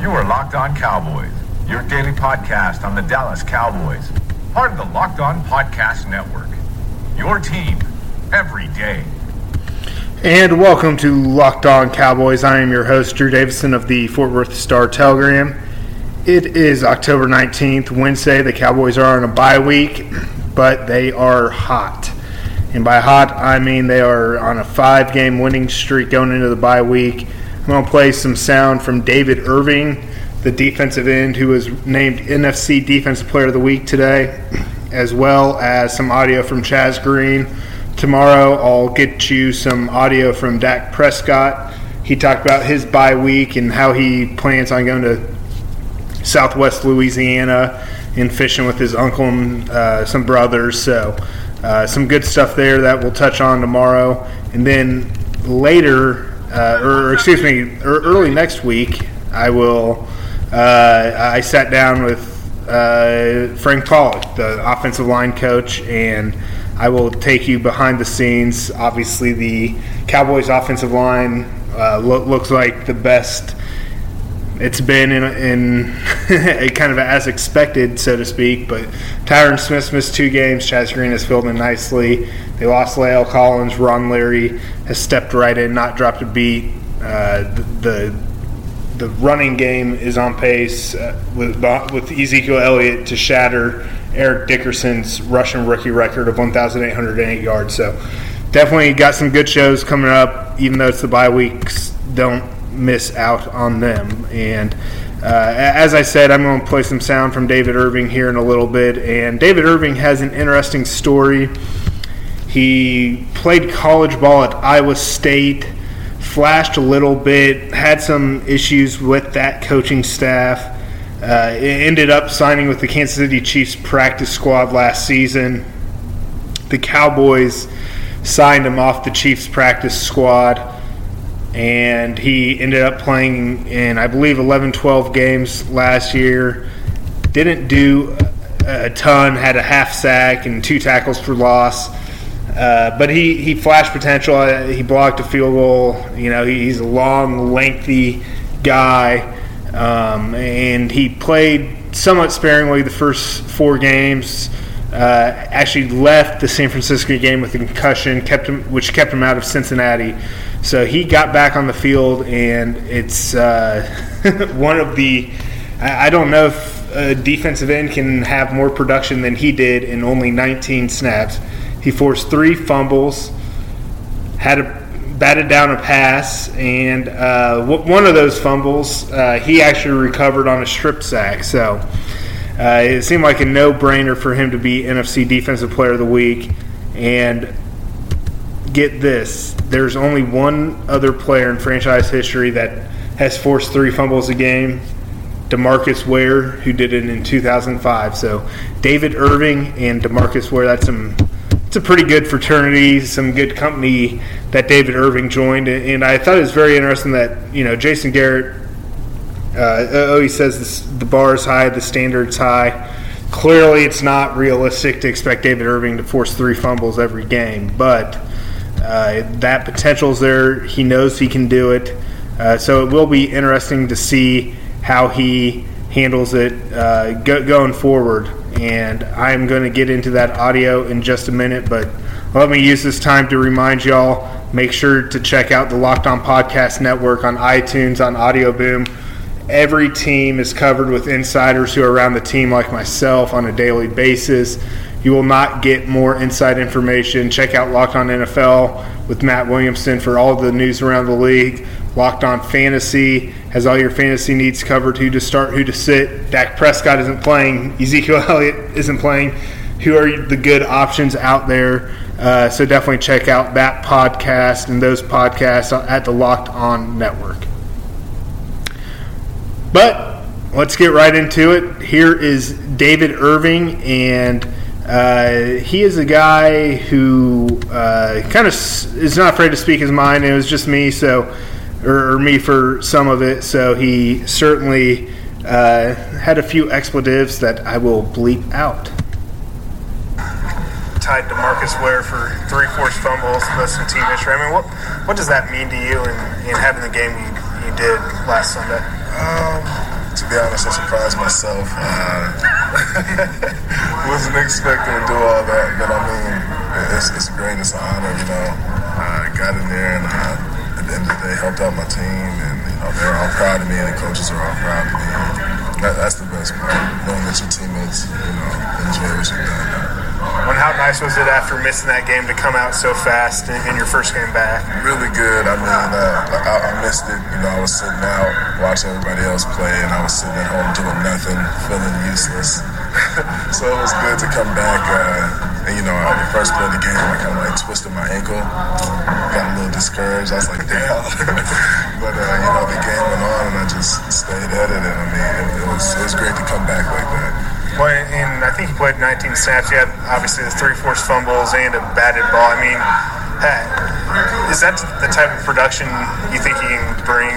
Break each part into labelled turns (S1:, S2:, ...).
S1: You are Locked On Cowboys, your daily podcast on the Dallas Cowboys. Part of the Locked On Podcast Network. Your team every day.
S2: And welcome to Locked On Cowboys. I am your host, Drew Davison of the Fort Worth Star Telegram. It is October 19th, Wednesday. The Cowboys are on a bye week, but they are hot. And by hot, I mean they are on a five game winning streak going into the bye week. I'm going to play some sound from David Irving, the defensive end who was named NFC Defensive Player of the Week today, as well as some audio from Chaz Green Tomorrow, I'll get you some audio from Dak Prescott. He talked about his bye week and how he plans on going to Southwest Louisiana and fishing with his uncle and uh, some brothers. So, uh, some good stuff there that we'll touch on tomorrow. And then later, uh, or excuse me, early next week, I will. Uh, I sat down with uh, Frank Pollack, the offensive line coach, and I will take you behind the scenes. Obviously, the Cowboys' offensive line uh, lo- looks like the best it's been in, in kind of as expected, so to speak. But Tyron Smith missed two games. Chaz Green has filled in nicely. They lost La'el Collins. Ron Leary has stepped right in, not dropped a beat. Uh, the, the running game is on pace uh, with with Ezekiel Elliott to shatter Eric Dickerson's rushing rookie record of 1,808 yards. So definitely got some good shows coming up. Even though it's the bye weeks, don't miss out on them. And uh, as I said, I'm going to play some sound from David Irving here in a little bit. And David Irving has an interesting story. He played college ball at Iowa State flashed a little bit, had some issues with that coaching staff. Uh, ended up signing with the Kansas City Chiefs practice squad last season. The Cowboys signed him off the Chiefs practice squad, and he ended up playing in, I believe, 11, 12 games last year. Didn't do a ton, had a half sack and two tackles for loss. Uh, but he, he flashed potential. Uh, he blocked a field goal. You know, he's a long, lengthy guy. Um, and he played somewhat sparingly the first four games. Uh, actually left the San Francisco game with a concussion, kept him, which kept him out of Cincinnati. So he got back on the field, and it's uh, one of the. I, I don't know if a defensive end can have more production than he did in only 19 snaps. He forced three fumbles, had a batted down a pass, and uh, w- one of those fumbles uh, he actually recovered on a strip sack. So uh, it seemed like a no-brainer for him to be NFC Defensive Player of the Week. And get this: there's only one other player in franchise history that has forced three fumbles a game. Demarcus Ware, who did it in 2005. So David Irving and Demarcus Ware, that's some it's a pretty good fraternity, some good company that David Irving joined, and I thought it was very interesting that you know Jason Garrett. Uh, oh, he says this, the bar is high, the standard's high. Clearly, it's not realistic to expect David Irving to force three fumbles every game, but uh, that potential is there. He knows he can do it, uh, so it will be interesting to see how he handles it uh, go, going forward and I'm going to get into that audio in just a minute. But let me use this time to remind y'all make sure to check out the Locked On Podcast Network on iTunes, on Audio Boom. Every team is covered with insiders who are around the team, like myself, on a daily basis. You will not get more inside information. Check out Locked On NFL with Matt Williamson for all the news around the league. Locked On Fantasy has all your fantasy needs covered who to start, who to sit. Dak Prescott isn't playing, Ezekiel Elliott isn't playing. who are the good options out there. Uh, so definitely check out that podcast and those podcasts at the Locked On Network. But let's get right into it. Here is David Irving, and uh, he is a guy who uh, kind of is not afraid to speak his mind. It was just me, so or, or me for some of it. So he certainly uh, had a few expletives that I will bleep out
S3: tied to Marcus Ware for three forced fumbles, most in team history. I mean, what what does that mean to you in, in having the game you, you did last Sunday?
S4: Um, to be honest, I surprised myself. Uh, wasn't expecting to do all that, but I mean, it's, it's great. It's an honor, you know. I got in there and uh, at the end of the day helped out my team, and you know they're all proud of me, and the coaches are all proud of me. That, that's the best part, knowing that your teammates, you know, enjoy what you've done.
S3: When how nice was it after missing that game to come out so fast in, in your first game back?
S4: Really good. I mean, uh, I, I, missed it. You know, I was sitting out watching everybody else play, and I was sitting at home doing nothing, feeling useless. So it was good to come back. Uh, and you know, the first play of the game, I kind of like twisted my ankle, got a little discouraged. I was like, damn. but uh, you know, the game went on, and I just stayed at it. And I mean, it, it was it was great to come back like that.
S3: Well, and I think he played 19 snaps. You had obviously the three forced fumbles and a batted ball. I mean, hey is that the type of production you think he can bring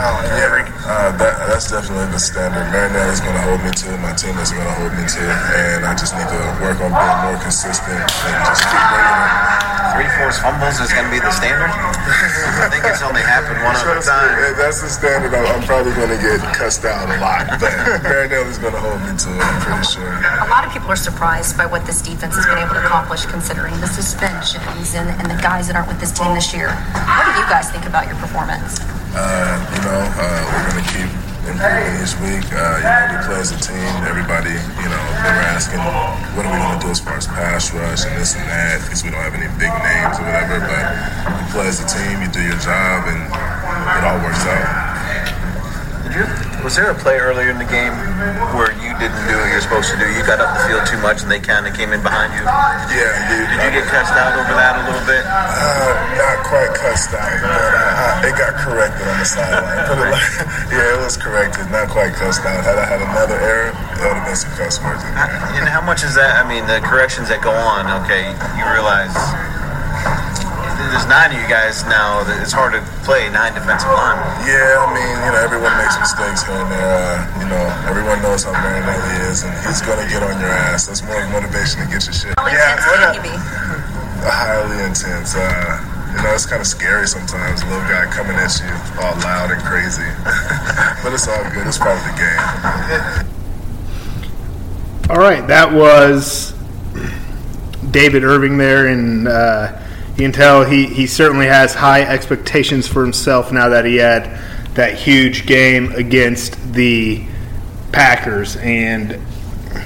S3: uh, every?
S4: Uh, that, that's definitely the standard. Marinelli is going to hold me to. My team is going to hold me to, and I just need to work on being more consistent and just keep bringing it
S5: three forced fumbles is going to be the standard? I think it's only happened one other time.
S4: Me, that's the standard. I'm probably going to get cussed out a lot, but Marinelli's going to hold me to it, I'm pretty sure.
S6: A lot of people are surprised by what this defense has been able to accomplish considering the suspensions and, and the guys that aren't with this team this year. What do you guys think about your performance?
S4: Uh, you know, uh, we're going to keep improving each week. Uh, you know, we play as a team. Everybody, you know, they were asking, what are we going to do as far as pass rush and this and that, because we don't have any big names or whatever. But you play as a team, you do your job, and it all works out.
S5: Did you, Was there a play earlier in the game where didn't do what you're supposed to do? You got up the field too much and they kind of came in behind you?
S4: Yeah,
S5: dude. Did you get cussed out over that a little bit?
S4: Uh, not quite cussed out, but uh, it got corrected on the sideline. Put it like, yeah, it was corrected, not quite cussed out. Had I had another error, there would have been some cuss words in there.
S5: And how much is that? I mean, the corrections that go on, okay, you realize there's nine of you guys now. It's hard to play nine defensive linemen.
S4: Yeah, I mean, you know, everyone makes mistakes here and there. Uh, you know, everyone knows how Marinelli is, and he's gonna get on your ass. That's more motivation to get your shit.
S6: How yeah, intense can he be?
S4: Highly intense. Uh, you know, it's kind of scary sometimes. A little guy coming at you all loud and crazy, but it's all good. It's part of the game.
S2: All right, that was David Irving there, and. Uh, you can tell he, he certainly has high expectations for himself now that he had that huge game against the Packers. And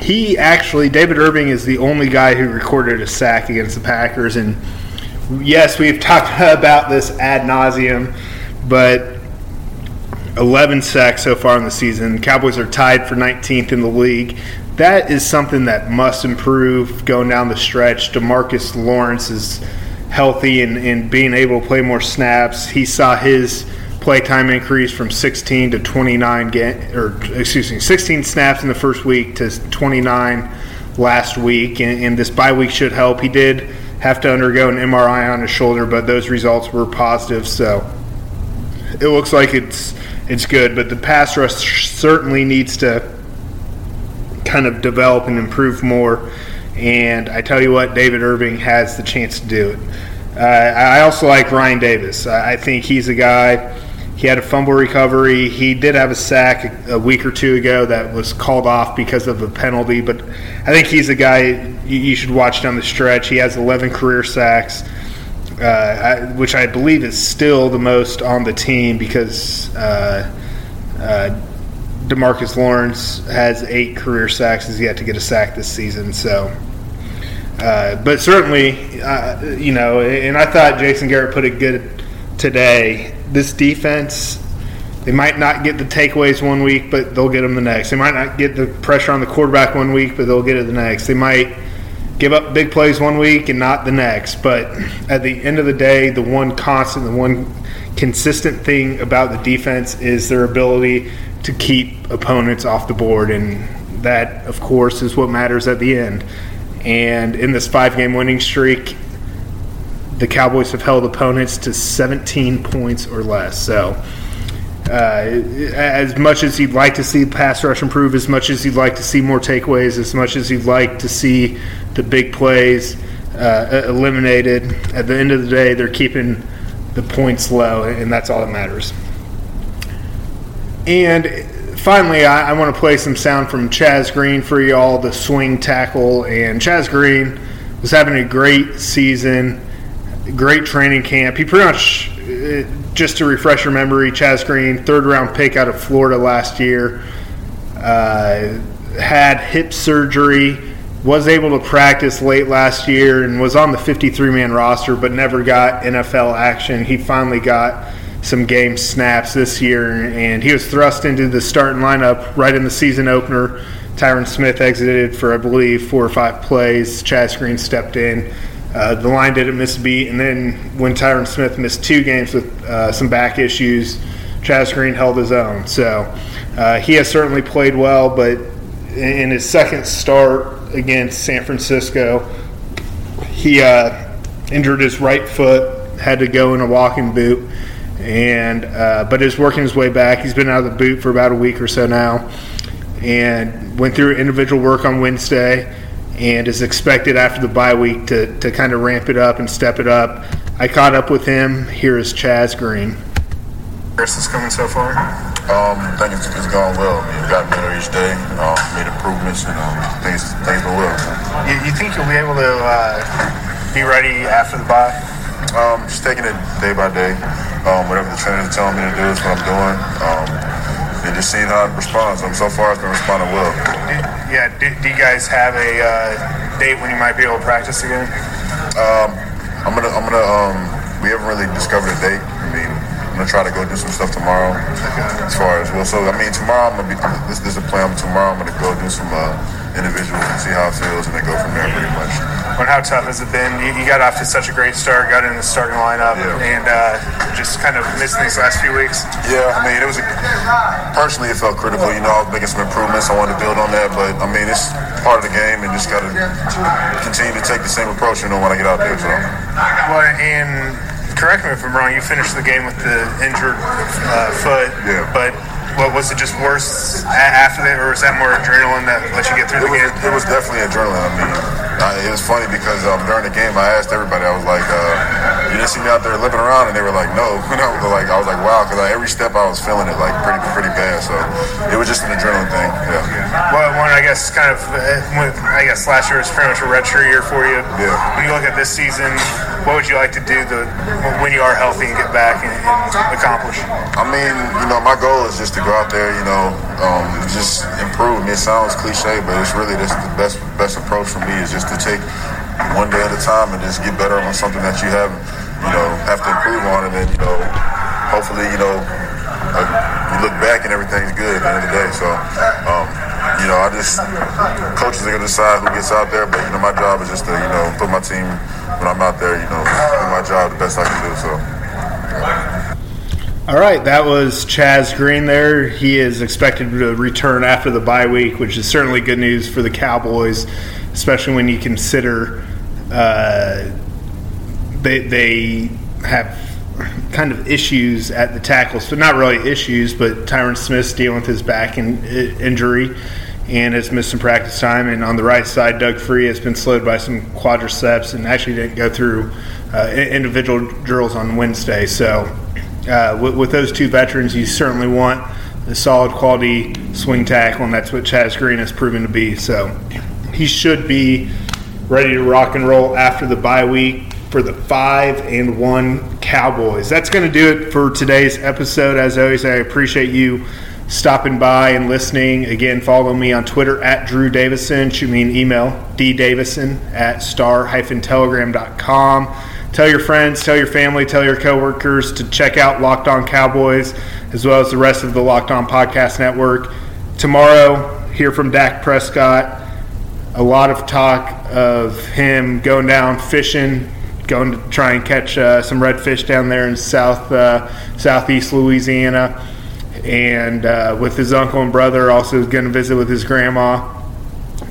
S2: he actually, David Irving is the only guy who recorded a sack against the Packers. And yes, we've talked about this ad nauseum, but 11 sacks so far in the season. Cowboys are tied for 19th in the league. That is something that must improve going down the stretch. Demarcus Lawrence is healthy and, and being able to play more snaps. He saw his play time increase from 16 to 29 get, or excuse me 16 snaps in the first week to 29 last week and, and, this bye week should help. He did have to undergo an mri on his shoulder but those results were positive so it looks like it's it's good. But the pass rush certainly needs to kind of develop and improve more and I tell you what, David Irving has the chance to do it. Uh, I also like Ryan Davis. I think he's a guy. He had a fumble recovery. He did have a sack a week or two ago that was called off because of a penalty, but I think he's a guy you should watch down the stretch. He has 11 career sacks, uh, which I believe is still the most on the team because uh, uh, Demarcus Lawrence has eight career sacks. He's yet to get a sack this season, so uh, but certainly, uh, you know, and I thought Jason Garrett put it good today. This defense, they might not get the takeaways one week, but they'll get them the next. They might not get the pressure on the quarterback one week, but they'll get it the next. They might give up big plays one week and not the next. But at the end of the day, the one constant, the one consistent thing about the defense is their ability to keep opponents off the board. And that, of course, is what matters at the end. And in this five game winning streak, the Cowboys have held opponents to 17 points or less. So, uh, as much as you'd like to see pass rush improve, as much as you'd like to see more takeaways, as much as you'd like to see the big plays uh, eliminated, at the end of the day, they're keeping the points low, and that's all that matters. And finally, I, I want to play some sound from Chaz Green for y'all, the swing tackle. And Chaz Green was having a great season, great training camp. He pretty much, uh, just to refresh your memory, Chaz Green, third round pick out of Florida last year, uh, had hip surgery, was able to practice late last year, and was on the 53 man roster, but never got NFL action. He finally got some game snaps this year, and he was thrust into the starting lineup right in the season opener. Tyron Smith exited for, I believe, four or five plays. Chaz Green stepped in. Uh, the line didn't miss a beat, and then when Tyron Smith missed two games with uh, some back issues, Chaz Green held his own. So uh, he has certainly played well, but in his second start against San Francisco, he uh, injured his right foot, had to go in a walking boot and uh, but is working his way back. He's been out of the boot for about a week or so now, and went through individual work on Wednesday, and is expected after the bye week to to kind of ramp it up and step it up. I caught up with him. Here is Chaz Green.
S3: Chris is coming so far.
S7: Um, I think it's, it's gone well. I mean, got better each day, uh, made improvements, and um, things things go well.
S3: You, you think you'll be able to uh, be ready after the bye?
S7: Um, just taking it day by day. Um, whatever the trainers are telling me to do is what I'm doing. Um, and just seeing how it responds. Um, so far, it's been responding well.
S3: Yeah. Do, do, you guys have a uh, date when you might be able to practice again?
S7: Um, I'm gonna. I'm gonna. Um, we haven't really discovered a date. I mean, I'm gonna try to go do some stuff tomorrow. As far as well, so I mean, tomorrow I'm gonna be. This, this is a plan. Tomorrow I'm gonna go do some. Uh, individuals and see how it feels, and then go from there pretty much.
S3: And how tough has it been? You, you, got off to such a great start, got in the starting lineup, yeah. and uh, just kind of missed these last few weeks.
S7: Yeah, I mean, it was a, personally it felt critical. You know, I was making some improvements. I wanted to build on that, but I mean, it's part of the game, and just got to continue to take the same approach. You know, when I get out there. So.
S3: Well, and correct me if I'm wrong. You finished the game with the injured uh, foot,
S7: yeah.
S3: but what was it just worse after that, or was that more adrenaline that let you get through
S7: it
S3: the
S7: was,
S3: game?
S7: It was definitely adrenaline. I mean, I, it was funny because um, during the game, I asked everybody, I was like, uh, "You didn't see me out there limping around?" And they were like, "No." You know, like I was like, "Wow," because every step I was feeling it like pretty, pretty bad. So it was just an adrenaline thing. Yeah.
S3: Well, one I guess kind of, uh, I guess last year was pretty much a redshirt year for you.
S7: Yeah.
S3: When you look at this season, what would you like to do the, when you are healthy and get back and, and accomplish?
S7: I mean, you know, my goal is just to go out there, you know, um, just improve. Mean, it sounds cliche, but it's really just the best best approach for me is just to take one day at a time and just get better on something that you have, you know, have to improve on, and then you know, hopefully, you know, uh, you look back and everything's good at the end of the day. So. Um, you know, I just coaches are gonna decide who gets out there, but you know, my job is just to you know put my team when I'm out there, you know, do my job the best I can do.
S2: So. All right, that was Chaz Green there. He is expected to return after the bye week, which is certainly good news for the Cowboys, especially when you consider uh, they, they have kind of issues at the tackles. So not really issues, but Tyron Smith's dealing with his back in, injury and has missed some practice time. And on the right side, Doug Free has been slowed by some quadriceps and actually didn't go through uh, individual drills on Wednesday. So uh, with, with, those two veterans, you certainly want a solid quality swing tackle, and that's what Chaz Green has proven to be. So he should be ready to rock and roll after the bye week for the five and one Cowboys. That's going to do it for today's episode. As always, I appreciate you stopping by and listening. Again, follow me on Twitter at Drew Davison. Shoot me an email, ddavison at star-telegram.com. Tell your friends, tell your family, tell your coworkers to check out Locked On Cowboys as well as the rest of the Locked On Podcast Network. Tomorrow, hear from Dak Prescott. A lot of talk of him going down fishing, going to try and catch uh, some redfish down there in south uh, southeast Louisiana, and uh, with his uncle and brother. Also, going to visit with his grandma.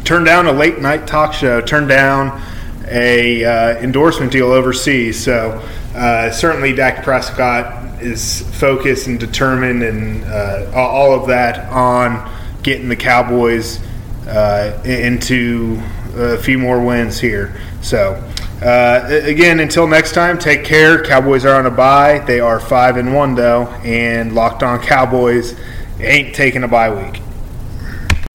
S2: Turned down a late night talk show. Turned down a uh, endorsement deal overseas. So uh, certainly, Dak Prescott is focused and determined, and uh, all of that on getting the Cowboys uh, into a few more wins here. So. Uh, again, until next time, take care. Cowboys are on a bye. They are five and one though, and Locked On Cowboys ain't taking a bye week.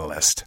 S8: Catalyst.